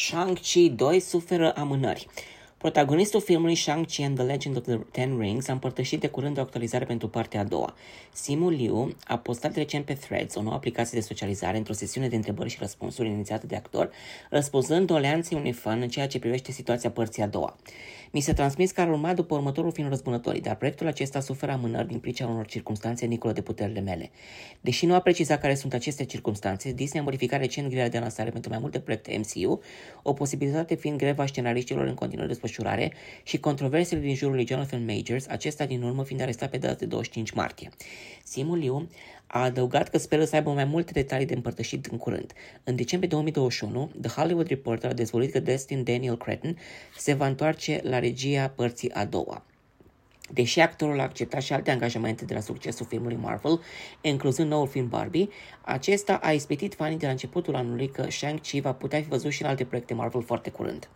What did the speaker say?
Shang-Chi 2 suferă amânări. Protagonistul filmului Shang-Chi and the Legend of the Ten Rings a împărtășit de curând o actualizare pentru partea a doua. Simu Liu a postat recent pe Threads, o nouă aplicație de socializare, într-o sesiune de întrebări și răspunsuri inițiată de actor, răspunzând doleanței unui fan în ceea ce privește situația părții a doua. Mi se transmis că ar urma după următorul film Răzbunătorii, dar proiectul acesta suferă amânări din pricina unor circunstanțe nicolo de puterile mele. Deși nu a precizat care sunt aceste circunstanțe, Disney a modificat recent grila de lansare pentru mai multe proiecte MCU, o posibilitate fiind greva scenariștilor în continuare desfășurare și controversele din jurul lui Jonathan Majors, acesta din urmă fiind arestat pe data de 25 martie. Simu Liu a adăugat că speră să aibă mai multe detalii de împărtășit în curând. În decembrie 2021, The Hollywood Reporter a dezvăluit că Destin Daniel Cretton se va întoarce la regia părții a doua. Deși actorul a acceptat și alte angajamente de la succesul filmului Marvel, incluzând noul film Barbie, acesta a ispitit fanii de la începutul anului că Shang-Chi va putea fi văzut și în alte proiecte Marvel foarte curând.